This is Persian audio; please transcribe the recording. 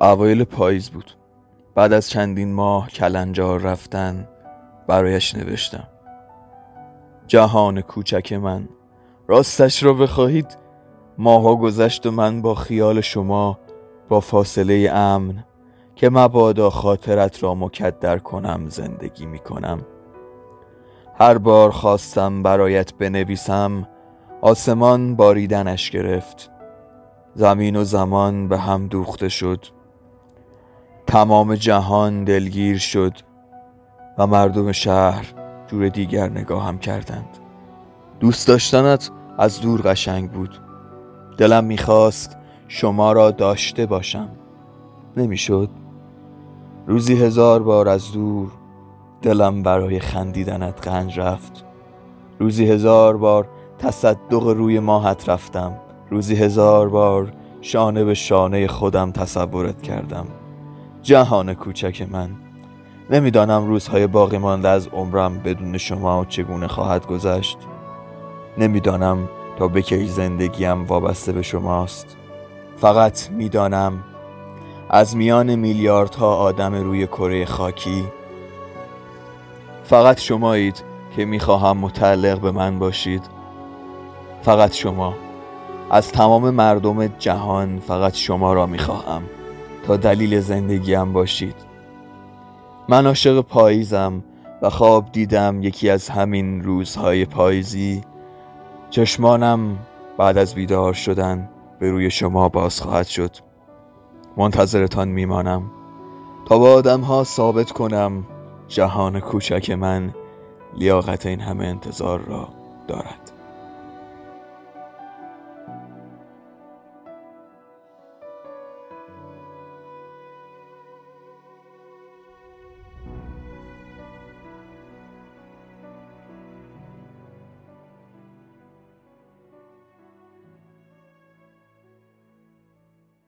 اوایل پاییز بود. بعد از چندین ماه کلنجار رفتن برایش نوشتم. جهان کوچک من راستش را بخواهید؟ ماها گذشت و من با خیال شما با فاصله امن که مبادا خاطرت را مکدر کنم زندگی می کنم هر بار خواستم برایت بنویسم آسمان باریدنش گرفت. زمین و زمان به هم دوخته شد. تمام جهان دلگیر شد و مردم شهر جور دیگر نگاهم کردند. دوست داشتنت از دور قشنگ بود. دلم می‌خواست شما را داشته باشم. نمی‌شد. روزی هزار بار از دور دلم برای خندیدنت گنج رفت. روزی هزار بار تصدق روی ماهت رفتم. روزی هزار بار شانه به شانه خودم تصورت کردم. جهان کوچک من. نمی‌دانم روزهای باقی مانده از عمرم بدون شما چگونه خواهد گذشت. نمی‌دانم تا به کی زندگیم وابسته به شماست. فقط می‌دانم از میان میلیاردها آدم روی کره خاکی فقط شمایید که می‌خواهم متعلق به من باشید. فقط شما. از تمام مردم جهان فقط شما را می‌خواهم. تا دلیل زندگیم باشید. من عاشق پاییزم و خواب دیدم یکی از همین روزهای پاییزی. چشمانم بعد از بیدار شدن به روی شما باز خواهد شد. منتظرتان میمانم. تا با آدم ها ثابت کنم جهان کوچک من لیاقت این همه انتظار را دارد.